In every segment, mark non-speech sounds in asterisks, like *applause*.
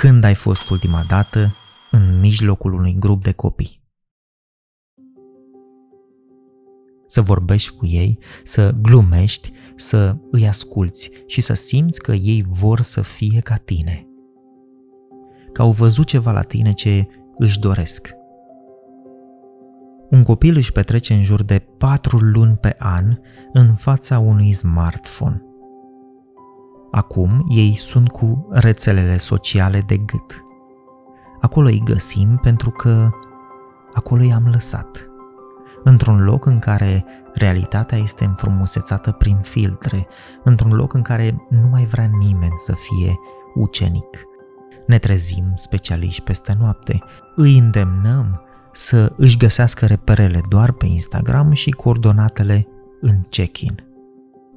Când ai fost ultima dată în mijlocul unui grup de copii? Să vorbești cu ei, să glumești, să îi asculți și să simți că ei vor să fie ca tine. Că au văzut ceva la tine ce își doresc. Un copil își petrece în jur de patru luni pe an în fața unui smartphone. Acum ei sunt cu rețelele sociale de gât. Acolo îi găsim pentru că acolo i-am lăsat. Într-un loc în care realitatea este înfrumusețată prin filtre, într-un loc în care nu mai vrea nimeni să fie ucenic. Ne trezim specialiști peste noapte, îi îndemnăm să își găsească reperele doar pe Instagram și coordonatele în check-in.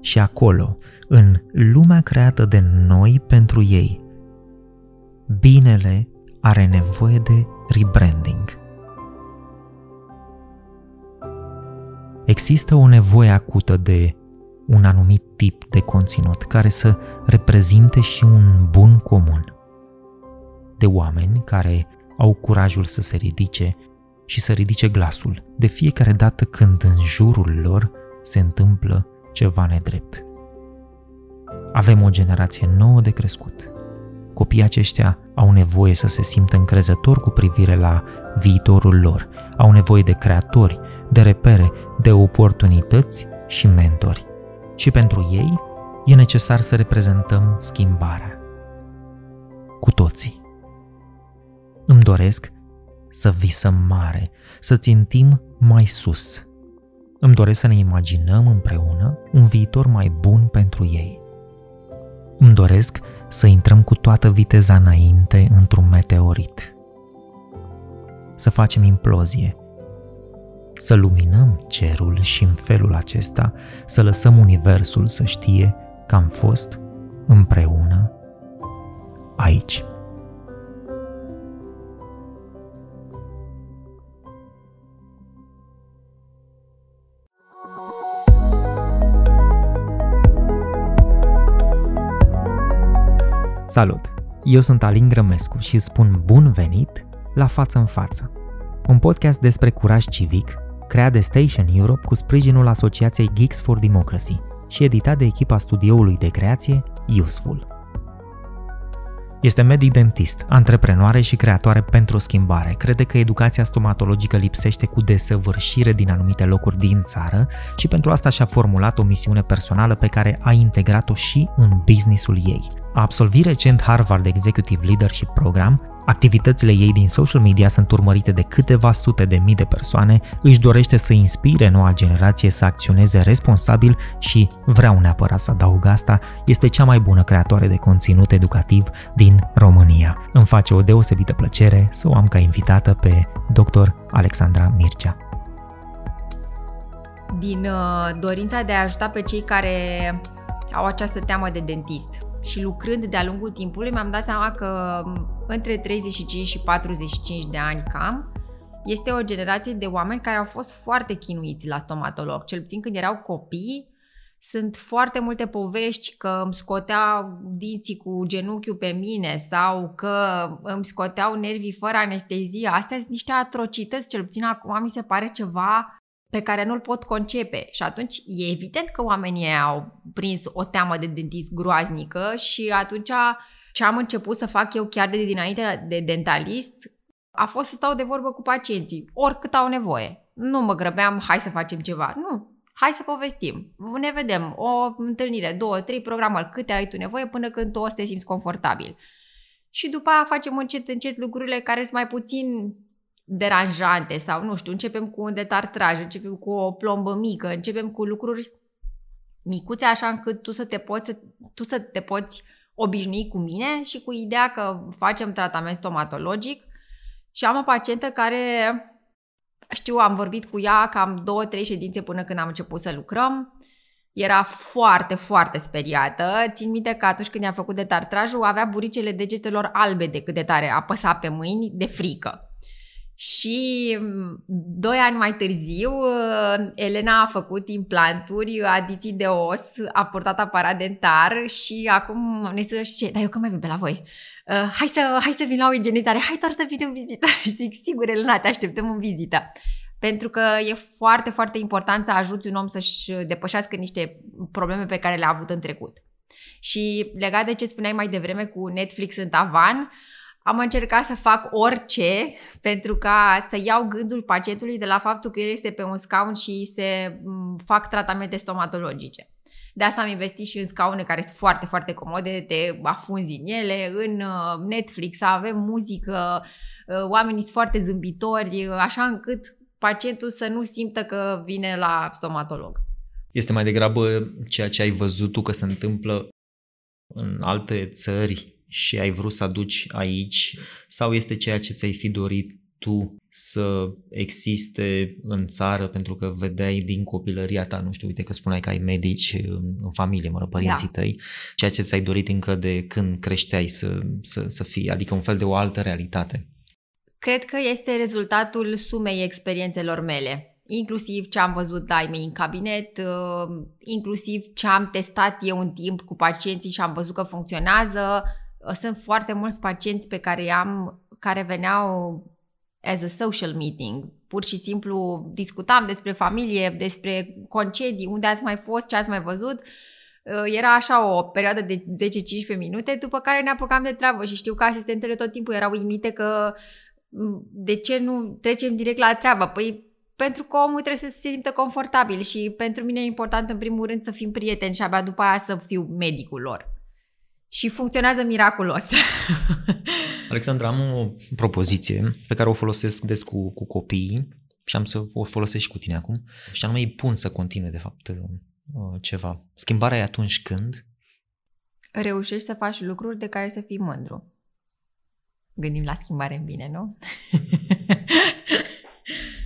Și acolo, în lumea creată de noi pentru ei, binele are nevoie de rebranding. Există o nevoie acută de un anumit tip de conținut care să reprezinte și un bun comun. De oameni care au curajul să se ridice și să ridice glasul de fiecare dată când în jurul lor se întâmplă ceva nedrept. Avem o generație nouă de crescut. Copiii aceștia au nevoie să se simtă încrezători cu privire la viitorul lor, au nevoie de creatori, de repere, de oportunități și mentori. Și pentru ei e necesar să reprezentăm schimbarea. Cu toții. Îmi doresc să visăm mare, să țintim mai sus. Îmi doresc să ne imaginăm împreună un viitor mai bun pentru ei. Îmi doresc să intrăm cu toată viteza înainte într-un meteorit. Să facem implozie, să luminăm cerul și în felul acesta să lăsăm universul să știe că am fost împreună aici. Salut! Eu sunt Alin Grămescu și spun bun venit la Față în Față, un podcast despre curaj civic creat de Station Europe cu sprijinul Asociației Geeks for Democracy și editat de echipa studioului de creație Useful. Este medic dentist, antreprenoare și creatoare pentru schimbare. Crede că educația stomatologică lipsește cu desăvârșire din anumite locuri din țară și pentru asta și-a formulat o misiune personală pe care a integrat-o și în businessul ei – a absolvit recent Harvard Executive Leadership Program, activitățile ei din social media sunt urmărite de câteva sute de mii de persoane, își dorește să inspire noua generație să acționeze responsabil și, vreau neapărat să adaug asta, este cea mai bună creatoare de conținut educativ din România. Îmi face o deosebită plăcere să o am ca invitată pe dr. Alexandra Mircea. Din uh, dorința de a ajuta pe cei care au această teamă de dentist, și lucrând de-a lungul timpului mi-am dat seama că între 35 și 45 de ani cam este o generație de oameni care au fost foarte chinuiți la stomatolog, cel puțin când erau copii. Sunt foarte multe povești că îmi scoteau dinții cu genunchiul pe mine sau că îmi scoteau nervii fără anestezie. Astea sunt niște atrocități, cel puțin acum mi se pare ceva pe care nu-l pot concepe. Și atunci e evident că oamenii au prins o teamă de dentist groaznică și atunci ce am început să fac eu chiar de dinainte de dentalist a fost să stau de vorbă cu pacienții, oricât au nevoie. Nu mă grăbeam, hai să facem ceva. Nu, hai să povestim. Ne vedem, o întâlnire, două, trei programări, câte ai tu nevoie până când tu o să te simți confortabil. Și după aia facem încet, încet lucrurile care sunt mai puțin deranjante sau, nu știu, începem cu un detartraj, începem cu o plombă mică, începem cu lucruri micuțe așa încât tu să te poți, tu să te poți obișnui cu mine și cu ideea că facem tratament stomatologic și am o pacientă care știu, am vorbit cu ea cam două, trei ședințe până când am început să lucrăm. Era foarte, foarte speriată. Țin minte că atunci când i-am făcut detartrajul avea buricele degetelor albe de cât de tare apăsa pe mâini de frică. Și mm, doi ani mai târziu, uh, Elena a făcut implanturi, adiții de os, a purtat aparat dentar și acum ne sună și ce, dar eu când mai vin pe la voi? Uh, hai, să, hai să vin la o igienizare, hai doar să vin în vizită. *laughs* și zic, sigur, Elena, te așteptăm în vizită. Pentru că e foarte, foarte important să ajuți un om să-și depășească niște probleme pe care le-a avut în trecut. Și legat de ce spuneai mai devreme cu Netflix în tavan, uh, am încercat să fac orice pentru ca să iau gândul pacientului de la faptul că el este pe un scaun și se fac tratamente stomatologice. De asta am investit și în scaune care sunt foarte, foarte comode, te afunzi în ele, în uh, Netflix, avem muzică, uh, oamenii sunt foarte zâmbitori, uh, așa încât pacientul să nu simtă că vine la stomatolog. Este mai degrabă ceea ce ai văzut tu că se întâmplă în alte țări și ai vrut să aduci aici sau este ceea ce ți-ai fi dorit tu să existe în țară pentru că vedeai din copilăria ta, nu știu, uite că spuneai că ai medici în familie, mă rog, părinții da. tăi, ceea ce ți-ai dorit încă de când creșteai să, să, să fie, adică un fel de o altă realitate. Cred că este rezultatul sumei experiențelor mele, inclusiv ce am văzut la mei în cabinet, uh, inclusiv ce am testat eu în timp cu pacienții și am văzut că funcționează, sunt foarte mulți pacienți pe care i-am, care veneau as a social meeting. Pur și simplu discutam despre familie, despre concedii, unde ați mai fost, ce ați mai văzut. Uh, era așa o perioadă de 10-15 minute, după care ne apucam de treabă și știu că asistentele tot timpul erau uimite că de ce nu trecem direct la treabă? Păi pentru că omul trebuie să se simtă confortabil și pentru mine e important în primul rând să fim prieteni și abia după aia să fiu medicul lor și funcționează miraculos. *laughs* Alexandra, am o propoziție pe care o folosesc des cu, cu copiii și am să o folosesc și cu tine acum și anume îi pun să continue de fapt uh, ceva. Schimbarea e atunci când reușești să faci lucruri de care să fii mândru. Gândim la schimbare în bine, nu? *laughs*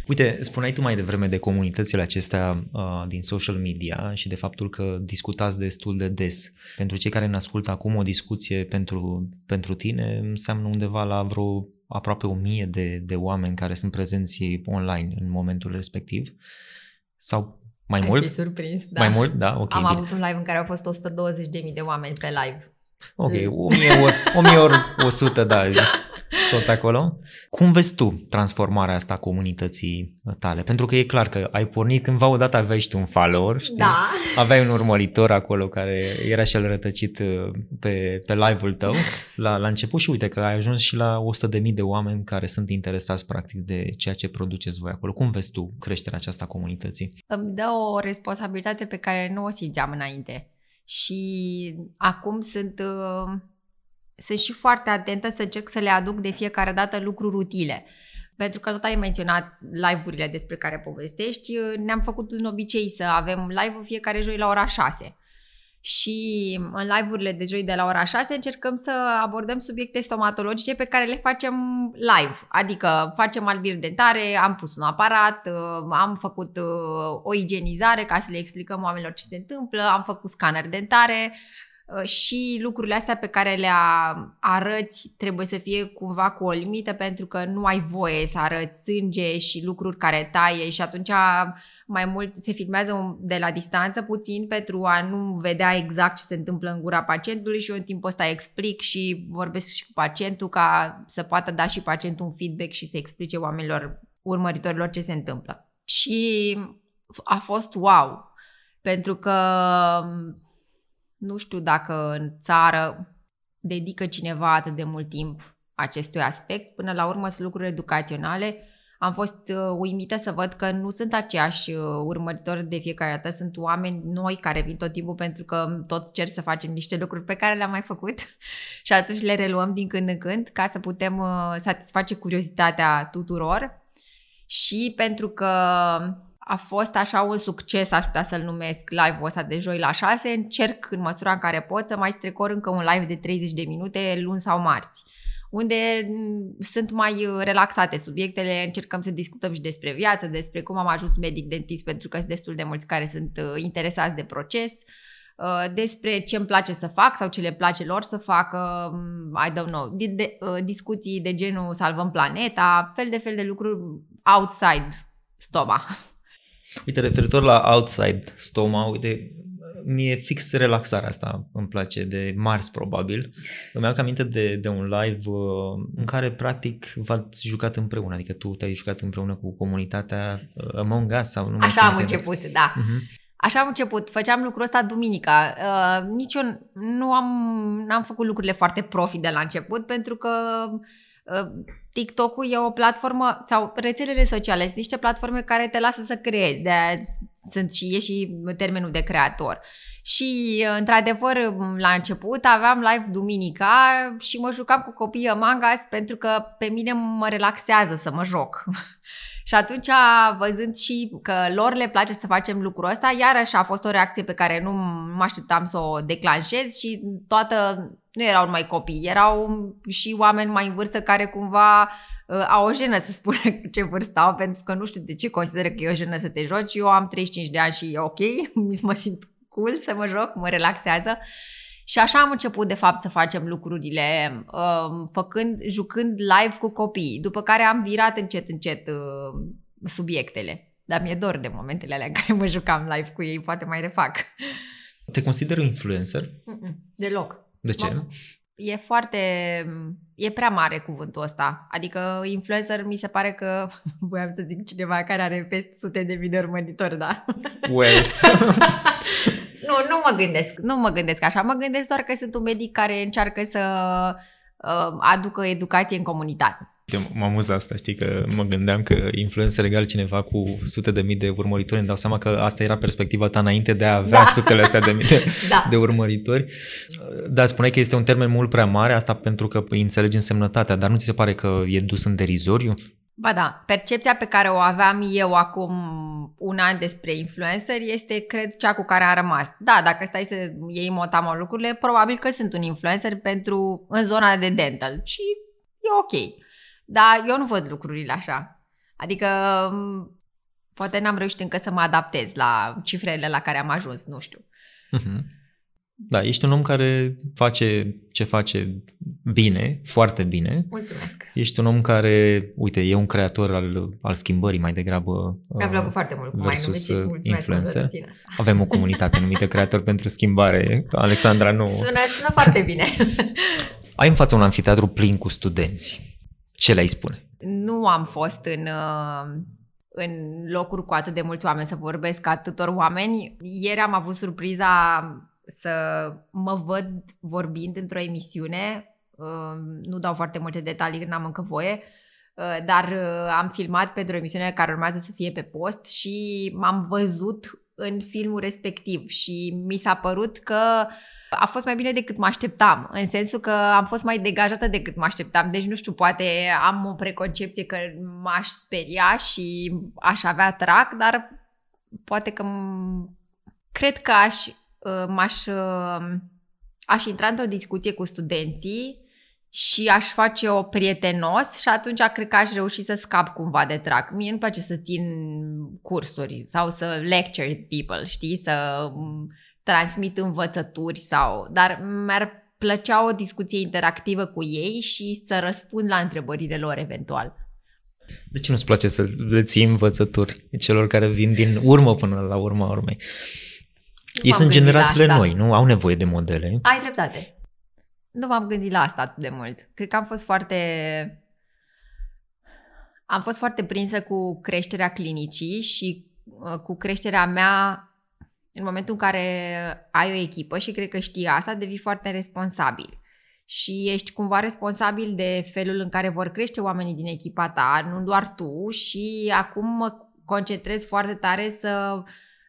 Uite, spuneai tu mai devreme de comunitățile acestea uh, din social media și de faptul că discutați destul de des. Pentru cei care ne ascultă acum, o discuție pentru, pentru tine înseamnă undeva la vreo aproape o mie de, de oameni care sunt prezenți online în momentul respectiv. Sau mai Ai mult? fi surprins, da. Mai mult? Da, ok. Am bine. avut un live în care au fost 120.000 de oameni pe live. Ok, 1000 ori, 1000 ori 100, da, *laughs* tot acolo. Cum vezi tu transformarea asta a comunității tale? Pentru că e clar că ai pornit cândva odată aveai și tu un follower, știi? Da. Aveai un urmăritor acolo care era și el rătăcit uh, pe, pe live-ul tău la, la început și uite că ai ajuns și la 100.000 de oameni care sunt interesați practic de ceea ce produceți voi acolo. Cum vezi tu creșterea aceasta a comunității? Îmi dă o responsabilitate pe care nu o simțeam înainte și acum sunt, uh, sunt și foarte atentă să încerc să le aduc de fiecare dată lucruri utile. Pentru că tot ai menționat live-urile despre care povestești, uh, ne-am făcut un obicei să avem live-ul fiecare joi la ora 6 și în live-urile de joi de la ora 6 încercăm să abordăm subiecte stomatologice pe care le facem live, adică facem albiri dentare, am pus un aparat, uh, am făcut uh, o igienizare ca să le explicăm oamenilor ce se întâmplă, am făcut scanner dentare, Uh, și lucrurile astea pe care le arăți trebuie să fie cumva cu o limită pentru că nu ai voie să arăți sânge și lucruri care taie și atunci mai mult se filmează de la distanță puțin pentru a nu vedea exact ce se întâmplă în gura pacientului și eu în timpul ăsta explic și vorbesc și cu pacientul ca să poată da și pacientul un feedback și să explice oamenilor urmăritorilor ce se întâmplă. Și a fost wow, pentru că nu știu dacă în țară dedică cineva atât de mult timp acestui aspect. Până la urmă sunt lucruri educaționale. Am fost uh, uimită să văd că nu sunt aceiași uh, urmăritori de fiecare dată, sunt oameni noi care vin tot timpul pentru că tot cer să facem niște lucruri pe care le-am mai făcut *laughs* și atunci le reluăm din când în când ca să putem uh, satisface curiozitatea tuturor și pentru că a fost așa un succes, aș putea să-l numesc, live-ul ăsta de joi la 6. Încerc în măsura în care pot să mai strecor încă un live de 30 de minute luni sau marți unde mm, sunt mai uh, relaxate subiectele, încercăm să discutăm și despre viață, despre cum am ajuns medic dentist, pentru că sunt destul de mulți care sunt uh, interesați de proces. uh, despre ce îmi place să fac sau ce le place lor să facă, mm, I don't know, de, de, uh, discuții de genul salvăm planeta, fel de fel de lucruri outside stoma. *laughs* Uite, referitor la outside stoma, uite, mie fix relaxarea asta îmi place, de Mars probabil. Îmi iau aminte de, de un live uh, în care practic v-ați jucat împreună, adică tu te-ai jucat împreună cu comunitatea uh, Among Us sau nu Așa am început, da. Uh-huh. Așa am început, făceam lucrul ăsta duminica. Uh, nici eu nu am, n-am făcut lucrurile foarte profi de la început pentru că uh, TikTok-ul e o platformă sau rețelele sociale sunt niște platforme care te lasă să creezi, de sunt și e și termenul de creator. Și într-adevăr la început aveam live duminica și mă jucam cu copiii Among Us pentru că pe mine mă relaxează să mă joc. *laughs* și atunci văzând și că lor le place să facem lucrul ăsta, iarăși a fost o reacție pe care nu mă așteptam să o declanșez și toată nu erau numai copii, erau și oameni mai în vârstă care cumva uh, au o jenă să spună *laughs* ce vârstă au, pentru că nu știu de ce consideră că e o jenă să te joci. Eu am 35 de ani și e ok, *laughs* mă simt cool să mă joc, mă relaxează. Și așa am început, de fapt, să facem lucrurile, uh, făcând, jucând live cu copii, după care am virat încet, încet uh, subiectele. Dar mi-e dor de momentele alea în care mă jucam live cu ei, poate mai refac. Te consider influencer? Mm-mm, deloc. De ce? Mă, e foarte... e prea mare cuvântul ăsta. Adică influencer mi se pare că... *laughs* voiam să zic cineva care are peste sute de mii de urmăritori, da? Well. *laughs* nu, nu mă gândesc. Nu mă gândesc așa. Mă gândesc doar că sunt un medic care încearcă să uh, aducă educație în comunitate. Mă amuză asta, știi, că mă gândeam că influencer egal cineva cu sute de mii de urmăritori, îmi dau seama că asta era perspectiva ta înainte de a avea da. sutele astea de mii de, *laughs* da. de urmăritori. Da, spuneai că este un termen mult prea mare, asta pentru că îi înțelegi însemnătatea, dar nu ți se pare că e dus în derizoriu? Ba da, percepția pe care o aveam eu acum un an despre influencer este, cred, cea cu care a rămas. Da, dacă stai să iei motamo lucrurile, probabil că sunt un influencer pentru în zona de dental și e ok. Dar eu nu văd lucrurile așa. Adică poate n-am reușit încă să mă adaptez la cifrele la care am ajuns, nu știu. Uh-huh. Da, ești un om care face ce face bine, foarte bine. Mulțumesc. Ești un om care, uite, e un creator al, al schimbării mai degrabă. Mi-a plăcut uh, foarte mult cum versus ai numit influencer. Avem o comunitate numită Creator *laughs* pentru Schimbare. Alexandra, nu... Sună, sună foarte bine. *laughs* ai în față un anfiteatru plin cu studenți ce le-ai spune? Nu am fost în, uh, în locuri cu atât de mulți oameni să vorbesc cu atâtor oameni. Ieri am avut surpriza să mă văd vorbind într-o emisiune. Uh, nu dau foarte multe detalii, n-am încă voie, uh, dar am filmat pentru o emisiune care urmează să fie pe post și m-am văzut în filmul respectiv și mi s-a părut că uh, a fost mai bine decât mă așteptam, în sensul că am fost mai degajată decât mă așteptam. Deci, nu știu, poate am o preconcepție că m-aș speria și aș avea trac, dar poate că cred că aș, uh, m-aș, uh, aș intra într-o discuție cu studenții și aș face-o prietenos și atunci cred că aș reuși să scap cumva de trac. Mie nu place să țin cursuri sau să lecture people, știi, să transmit învățături sau... Dar mi-ar plăcea o discuție interactivă cu ei și să răspund la întrebările lor eventual. De ce nu-ți place să le ții învățături celor care vin din urmă până la urma urmei? Nu Ei sunt generațiile noi, nu? Au nevoie de modele. Ai dreptate. Nu m-am gândit la asta atât de mult. Cred că am fost foarte... Am fost foarte prinsă cu creșterea clinicii și uh, cu creșterea mea în momentul în care ai o echipă și cred că știi asta, devii foarte responsabil. Și ești cumva responsabil de felul în care vor crește oamenii din echipa ta, nu doar tu. Și acum mă concentrez foarte tare să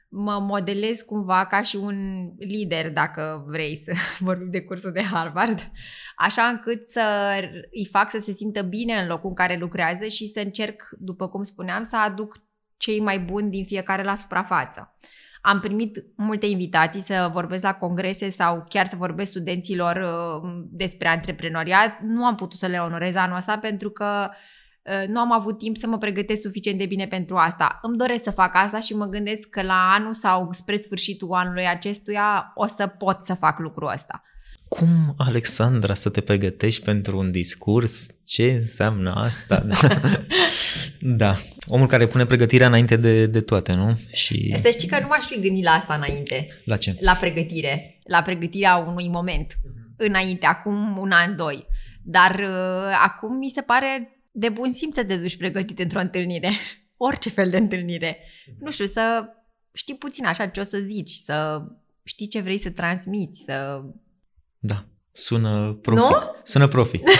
mă modelez cumva ca și un lider, dacă vrei să *laughs* vorbim de cursul de Harvard, așa încât să îi fac să se simtă bine în locul în care lucrează și să încerc, după cum spuneam, să aduc cei mai buni din fiecare la suprafață. Am primit multe invitații să vorbesc la congrese sau chiar să vorbesc studenților uh, despre antreprenoriat. Nu am putut să le onorez anul ăsta pentru că Uh, nu am avut timp să mă pregătesc suficient de bine pentru asta. Îmi doresc să fac asta și mă gândesc că la anul sau spre sfârșitul anului acestuia o să pot să fac lucrul ăsta. Cum, Alexandra, să te pregătești pentru un discurs? Ce înseamnă asta? *laughs* *laughs* da, omul care pune pregătirea înainte de, de toate, nu? Și... Să știi că nu m-aș fi gândit la asta înainte. La ce? La pregătire. La pregătirea unui moment. Mhm. Înainte, acum un an, doi. Dar uh, acum mi se pare de bun simț să te duci pregătit într-o întâlnire. *laughs* Orice fel de întâlnire. Nu știu, să știi puțin așa ce o să zici, să știi ce vrei să transmiți, să... Da, sună profi. Nu? Sună profi. *laughs*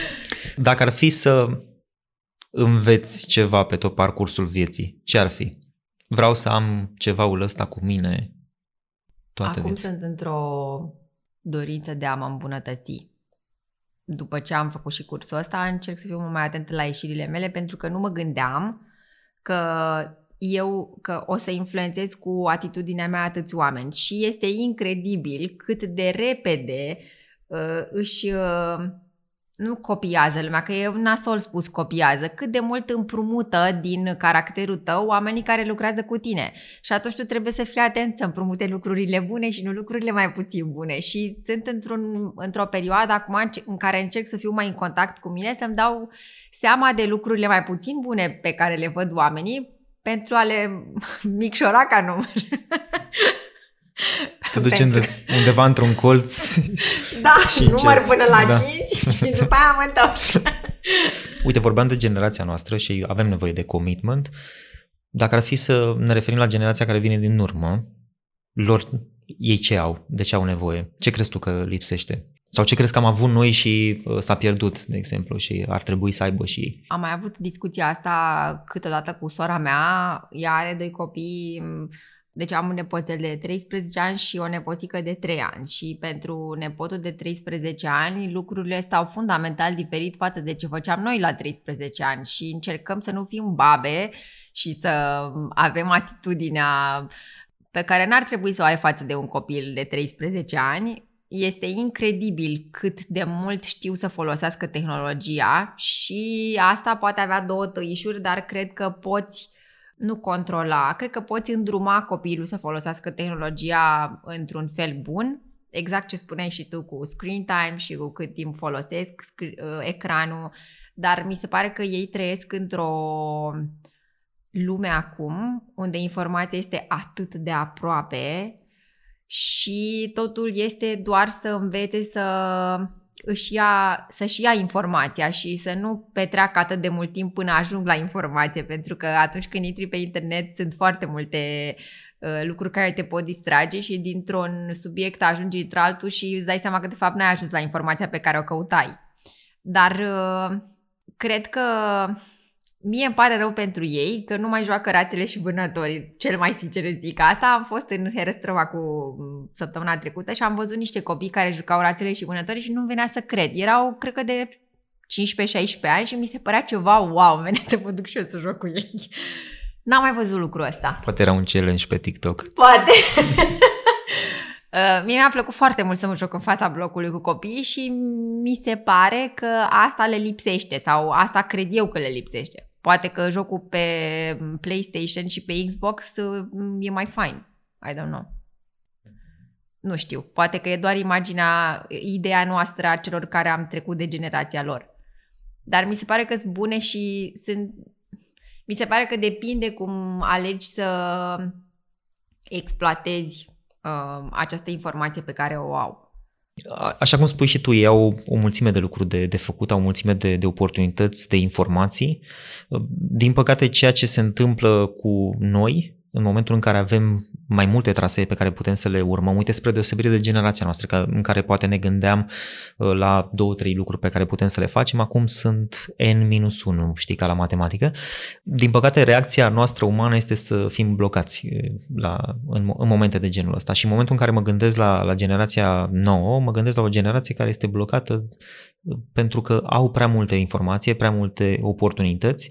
*laughs* Dacă ar fi să înveți ceva pe tot parcursul vieții, ce ar fi? Vreau să am cevaul ăsta cu mine toată Acum viața. sunt într-o dorință de a mă îmbunătăți după ce am făcut și cursul ăsta, încerc să fiu mai atentă la ieșirile mele pentru că nu mă gândeam că eu că o să influențez cu atitudinea mea atâți oameni. Și este incredibil cât de repede uh, își uh, nu copiază lumea, că e nasol spus copiază, cât de mult împrumută din caracterul tău oamenii care lucrează cu tine. Și atunci tu trebuie să fii atent să împrumute lucrurile bune și nu lucrurile mai puțin bune. Și sunt într-un, într-o perioadă acum în care încerc să fiu mai în contact cu mine, să-mi dau seama de lucrurile mai puțin bune pe care le văd oamenii pentru a le micșora ca număr. *laughs* Te duci pentru... undeva într-un colț *laughs* Da, și număr până la da. 5 și după aia mă întorc. *laughs* Uite, vorbeam de generația noastră și avem nevoie de commitment. Dacă ar fi să ne referim la generația care vine din urmă, lor, ei ce au? De ce au nevoie? Ce crezi tu că lipsește? Sau ce crezi că am avut noi și uh, s-a pierdut, de exemplu, și ar trebui să aibă și ei? Am mai avut discuția asta câteodată cu sora mea. Ea are doi copii deci am un nepoțel de 13 ani și o nepoțică de 3 ani și pentru nepotul de 13 ani lucrurile stau fundamental diferit față de ce făceam noi la 13 ani și încercăm să nu fim babe și să avem atitudinea pe care n-ar trebui să o ai față de un copil de 13 ani. Este incredibil cât de mult știu să folosească tehnologia și asta poate avea două tăișuri, dar cred că poți nu controla. Cred că poți îndruma copilul să folosească tehnologia într-un fel bun, exact ce spuneai și tu cu screen time și cu cât timp folosesc uh, ecranul, dar mi se pare că ei trăiesc într-o lume acum unde informația este atât de aproape și totul este doar să învețe să își ia, să-și ia informația și să nu petreacă atât de mult timp până ajung la informație, pentru că atunci când intri pe internet sunt foarte multe uh, lucruri care te pot distrage și dintr-un subiect ajungi într-altul și îți dai seama că de fapt n-ai ajuns la informația pe care o căutai. Dar uh, cred că Mie îmi pare rău pentru ei că nu mai joacă rațele și vânătorii, cel mai sincer zic asta. Am fost în Herăstrăva cu mm, săptămâna trecută și am văzut niște copii care jucau rațele și vânătorii și nu venea să cred. Erau, cred că de 15-16 ani și mi se părea ceva wow, *laughs* venea să mă duc și eu să joc cu ei. N-am mai văzut lucrul ăsta. Poate era un challenge pe TikTok. Poate. *laughs* Uh, mie mi-a plăcut foarte mult să mă joc în fața blocului cu copiii și mi se pare că asta le lipsește sau asta cred eu că le lipsește. Poate că jocul pe PlayStation și pe Xbox uh, e mai fain. I don't know. Nu știu. Poate că e doar imaginea, ideea noastră a celor care am trecut de generația lor. Dar mi se pare că sunt bune și sunt... Mi se pare că depinde cum alegi să exploatezi uh, această informație pe care o au. Așa cum spui și tu, ei au o mulțime de lucruri de, de făcut, au o mulțime de, de oportunități, de informații. Din păcate, ceea ce se întâmplă cu noi, în momentul în care avem mai multe trasee pe care putem să le urmăm, uite spre deosebire de generația noastră, în care poate ne gândeam uh, la două, trei lucruri pe care putem să le facem, acum sunt N-1, știi, ca la matematică. Din păcate, reacția noastră umană este să fim blocați uh, la, în, în momente de genul ăsta și în momentul în care mă gândesc la, la generația nouă, mă gândesc la o generație care este blocată uh, pentru că au prea multe informații, prea multe oportunități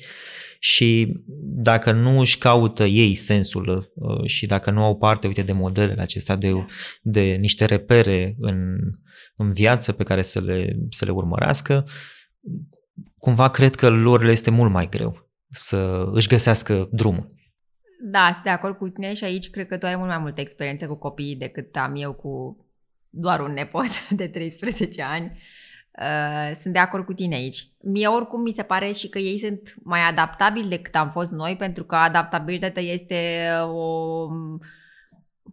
și dacă nu își caută ei sensul uh, și dacă nu au parte, uite, de modelele acestea, de, de niște repere în, în viață pe care să le, să le urmărească, cumva cred că lor le este mult mai greu să își găsească drumul. Da, sunt de acord cu tine și aici cred că tu ai mult mai multă experiență cu copiii decât am eu cu doar un nepot *laughs* de 13 ani. Uh, sunt de acord cu tine aici. Mie oricum mi se pare și că ei sunt mai adaptabili decât am fost noi, pentru că adaptabilitatea este o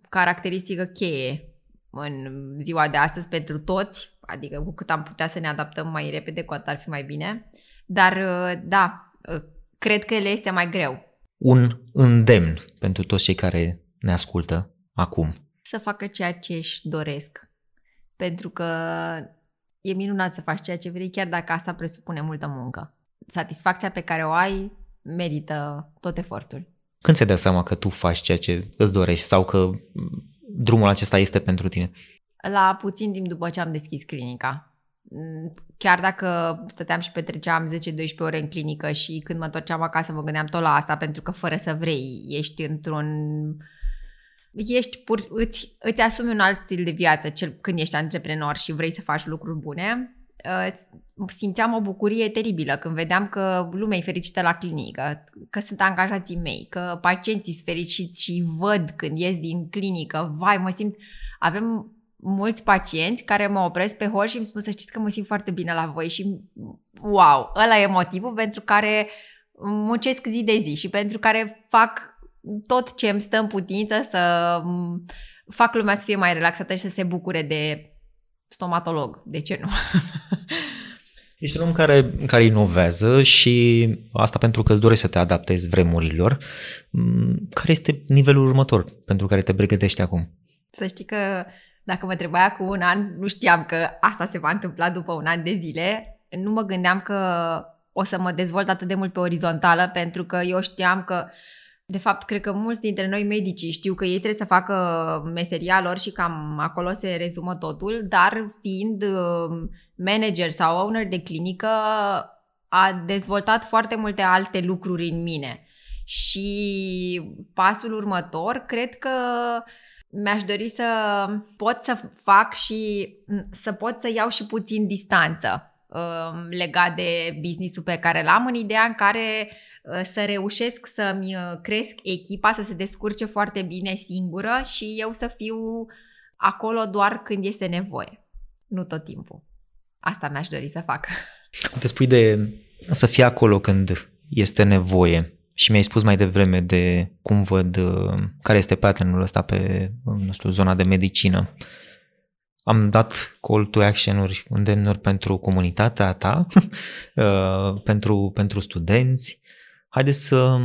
caracteristică cheie în ziua de astăzi pentru toți, adică cu cât am putea să ne adaptăm mai repede, cu atât ar fi mai bine. Dar uh, da, uh, cred că le este mai greu. Un îndemn pentru toți cei care ne ascultă acum. Să facă ceea ce își doresc. Pentru că e minunat să faci ceea ce vrei, chiar dacă asta presupune multă muncă. Satisfacția pe care o ai merită tot efortul. Când se dă seama că tu faci ceea ce îți dorești sau că drumul acesta este pentru tine? La puțin timp după ce am deschis clinica. Chiar dacă stăteam și petreceam 10-12 ore în clinică și când mă întorceam acasă mă gândeam tot la asta pentru că fără să vrei ești într-un ești pur, îți, îți asumi un alt stil de viață cel, când ești antreprenor și vrei să faci lucruri bune, uh, simțeam o bucurie teribilă când vedeam că lumea e fericită la clinică, că sunt angajații mei, că pacienții sunt fericiți și văd când ies din clinică, vai, mă simt... Avem mulți pacienți care mă opresc pe hol și îmi spun să știți că mă simt foarte bine la voi. Și wow, ăla e motivul pentru care muncesc zi de zi și pentru care fac tot ce îmi stă în putință să fac lumea să fie mai relaxată și să se bucure de stomatolog. De ce nu? *laughs* Ești un om care, care inovează și asta pentru că îți dorești să te adaptezi vremurilor. Care este nivelul următor pentru care te pregătești acum? Să știi că dacă mă trebuia cu un an, nu știam că asta se va întâmpla după un an de zile. Nu mă gândeam că o să mă dezvolt atât de mult pe orizontală, pentru că eu știam că de fapt, cred că mulți dintre noi medicii știu că ei trebuie să facă meseria lor și cam acolo se rezumă totul, dar fiind uh, manager sau owner de clinică, a dezvoltat foarte multe alte lucruri în mine. Și pasul următor, cred că mi-aș dori să pot să fac și să pot să iau și puțin distanță uh, legat de businessul pe care l-am, în ideea în care Uh, să reușesc să-mi uh, cresc echipa, să se descurce foarte bine singură și eu să fiu acolo doar când este nevoie, nu tot timpul. Asta mi-aș dori să fac. Te spui de să fie acolo când este nevoie și mi-ai spus mai devreme de cum văd uh, care este patternul ăsta pe, nu știu, zona de medicină. Am dat call to action-uri, îndemnuri pentru comunitatea ta, *laughs* pentru, pentru studenți, Haideți să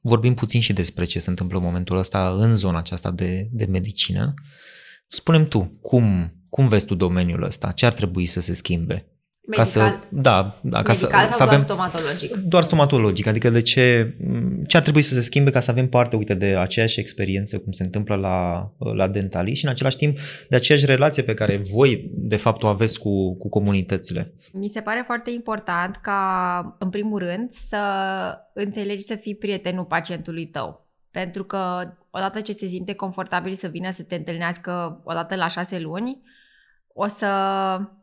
vorbim puțin și despre ce se întâmplă în momentul ăsta în zona aceasta de, de medicină. Spunem tu, cum, cum vezi tu domeniul ăsta? Ce ar trebui să se schimbe? Medical. Ca să, da, da, ca Medical să, sau să avem, doar stomatologic? Doar stomatologic, adică de ce, ce ar trebui să se schimbe ca să avem parte, uite, de aceeași experiență cum se întâmplă la, la dentalii și în același timp de aceeași relație pe care voi, de fapt, o aveți cu, cu comunitățile. Mi se pare foarte important ca, în primul rând, să înțelegi să fii prietenul pacientului tău. Pentru că odată ce se simte confortabil să vină să te întâlnească odată la șase luni, o să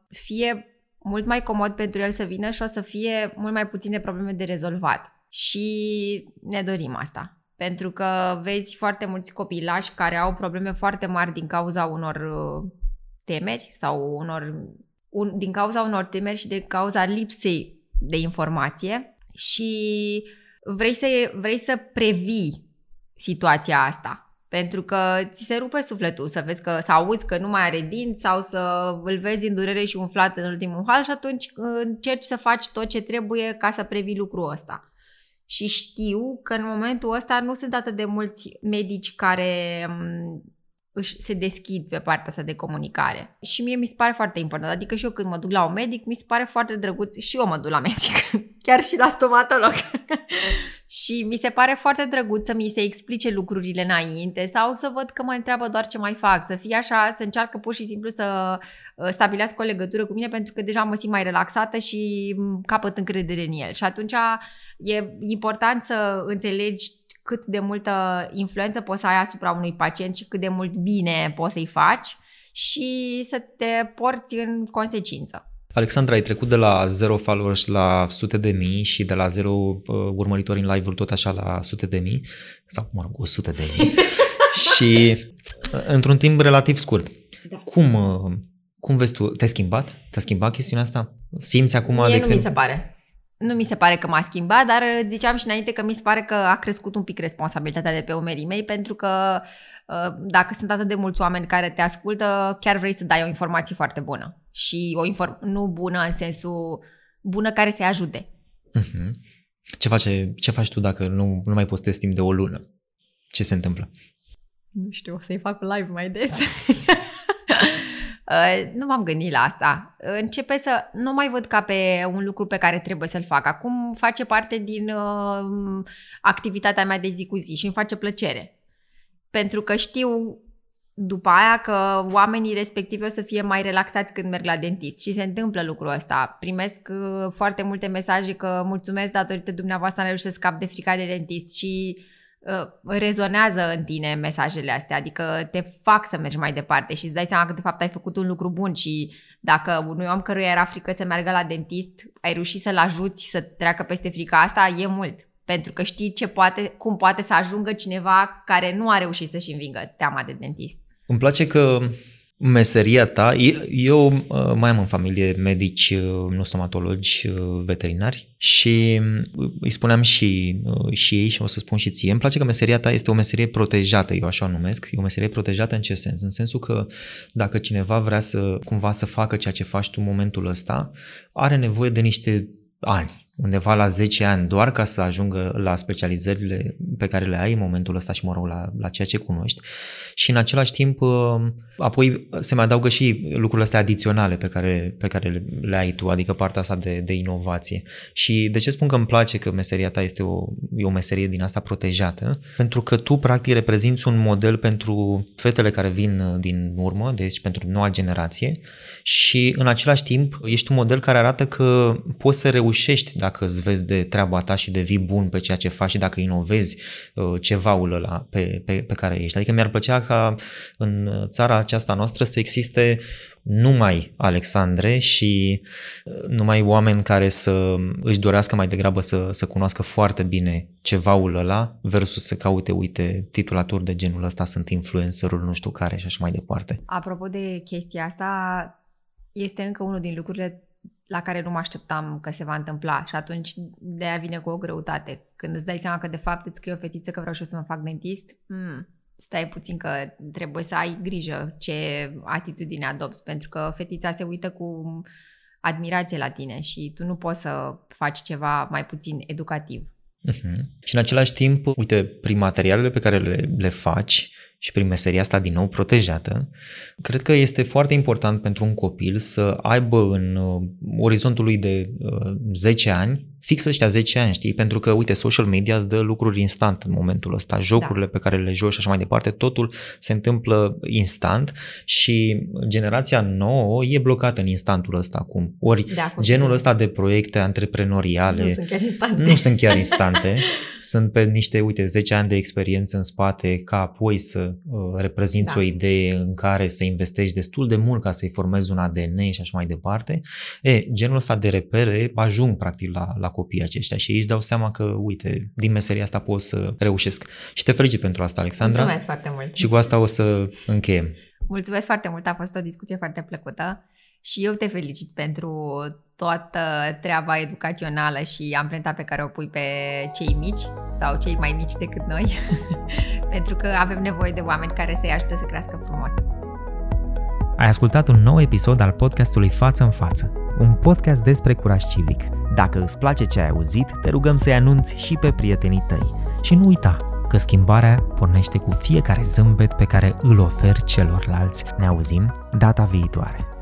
fie mult mai comod pentru el să vină și o să fie mult mai puține probleme de rezolvat. Și ne dorim asta. Pentru că vezi foarte mulți copilași care au probleme foarte mari din cauza unor uh, temeri sau unor, un, din cauza unor temeri și de cauza lipsei de informație și vrei să, vrei să previi situația asta. Pentru că ți se rupe sufletul să vezi că, să auzi că nu mai are dinți sau să îl vezi în durere și umflat în ultimul hal și atunci uh, încerci să faci tot ce trebuie ca să previi lucrul ăsta. Și știu că în momentul ăsta nu sunt atât de mulți medici care um, își se deschid pe partea asta de comunicare. Și mie mi se pare foarte important. Adică și eu când mă duc la un medic, mi se pare foarte drăguț și eu mă duc la medic, *laughs* chiar și la stomatolog. *laughs* și mi se pare foarte drăguț să mi se explice lucrurile înainte sau să văd că mă întreabă doar ce mai fac, să fie așa, să încearcă pur și simplu să uh, stabilească o legătură cu mine pentru că deja mă simt mai relaxată și capăt încredere în el. Și atunci e important să înțelegi cât de multă influență poți să ai asupra unui pacient și cât de mult bine poți să-i faci și să te porți în consecință. Alexandra, ai trecut de la 0 followers la sute de mii și de la 0 uh, urmăritori în live-uri tot așa la sute de mii, sau mă rog, 100 de mii, *laughs* și uh, într-un timp relativ scurt. Da. Cum, uh, cum vezi tu? Te-ai schimbat? Te-a schimbat chestiunea asta? Simți acum, Mie de nu exemplu... mi se pare. Nu mi se pare că m-a schimbat, dar ziceam și înainte că mi se pare că a crescut un pic responsabilitatea de pe umerii mei, pentru că uh, dacă sunt atât de mulți oameni care te ascultă, chiar vrei să dai o informație foarte bună. Și o inform- nu bună în sensul bună care să-i ajute. Uh-huh. Ce, face, ce faci tu dacă nu, nu mai postezi timp de o lună? Ce se întâmplă? Nu știu, o să-i fac live mai des. *laughs* Uh, nu m-am gândit la asta. Începe să nu mai văd ca pe un lucru pe care trebuie să-l fac. Acum face parte din uh, activitatea mea de zi cu zi și îmi face plăcere. Pentru că știu după aia că oamenii respectivi o să fie mai relaxați când merg la dentist și se întâmplă lucrul ăsta. Primesc uh, foarte multe mesaje că mulțumesc datorită dumneavoastră am reușit să scap de frica de dentist și Uh, rezonează în tine mesajele astea, adică te fac să mergi mai departe și îți dai seama că de fapt ai făcut un lucru bun și dacă unui om căruia era frică să meargă la dentist, ai reușit să-l ajuți să treacă peste frica asta, e mult. Pentru că știi ce poate, cum poate să ajungă cineva care nu a reușit să-și învingă teama de dentist. Îmi place că meseria ta, eu uh, mai am în familie medici, uh, nu stomatologi, uh, veterinari și îi spuneam și, și ei și o să spun și ție, îmi place că meseria ta este o meserie protejată, eu așa o numesc, e o meserie protejată în ce sens? În sensul că dacă cineva vrea să cumva să facă ceea ce faci tu în momentul ăsta, are nevoie de niște ani undeva la 10 ani doar ca să ajungă la specializările pe care le ai în momentul ăsta și, mă rog, la, la ceea ce cunoști. Și în același timp, uh, apoi se mai adaugă și lucrurile astea adiționale pe care, pe care le ai tu, adică partea asta de, de inovație. Și de ce spun că îmi place că meseria ta este o, e o meserie din asta protejată? Pentru că tu, practic, reprezinți un model pentru fetele care vin din urmă, deci pentru noua generație și, în același timp, ești un model care arată că poți să reușești dacă îți vezi de treaba ta și devii bun pe ceea ce faci și dacă inovezi uh, cevaul ăla pe, pe, pe care ești. Adică mi-ar plăcea ca în țara aceasta noastră să existe numai Alexandre și uh, numai oameni care să își dorească mai degrabă să, să cunoască foarte bine cevaul ăla versus să caute, uite, titulaturi de genul ăsta sunt influencerul nu știu care și așa mai departe. Apropo de chestia asta, este încă unul din lucrurile la care nu mă așteptam că se va întâmpla și atunci de aia vine cu o greutate. Când îți dai seama că de fapt îți scrie o fetiță că vreau și eu să mă fac dentist, mm, stai puțin că trebuie să ai grijă ce atitudine adopți, pentru că fetița se uită cu admirație la tine și tu nu poți să faci ceva mai puțin educativ. Uh-huh. Și în același timp, uite, prin materialele pe care le, le faci, și prin meseria asta din nou protejată, cred că este foarte important pentru un copil să aibă în uh, orizontul lui de uh, 10 ani fix ăștia 10 ani, știi? Pentru că, uite, social media îți dă lucruri instant în momentul ăsta, jocurile da. pe care le joci și așa mai departe, totul se întâmplă instant și generația nouă e blocată în instantul ăsta acum. Ori genul ăsta de proiecte antreprenoriale nu sunt chiar instante, nu sunt, chiar instante, *laughs* sunt pe niște, uite, 10 ani de experiență în spate ca apoi să uh, reprezinți da. o idee în care să investești destul de mult ca să-i formezi un ADN și așa mai departe. E, genul ăsta de repere ajung practic la, la copiii aceștia și ei își dau seama că, uite, din meseria asta pot să reușesc. Și te felicit pentru asta, Alexandra. Mulțumesc foarte mult. Și cu asta o să încheiem. Mulțumesc foarte mult, a fost o discuție foarte plăcută și eu te felicit pentru toată treaba educațională și amprenta pe care o pui pe cei mici sau cei mai mici decât noi, *laughs* pentru că avem nevoie de oameni care să-i ajute să crească frumos. Ai ascultat un nou episod al podcastului Față în Față, un podcast despre curaj civic. Dacă îți place ce ai auzit, te rugăm să-i anunți și pe prietenii tăi. Și nu uita că schimbarea pornește cu fiecare zâmbet pe care îl oferi celorlalți. Ne auzim data viitoare.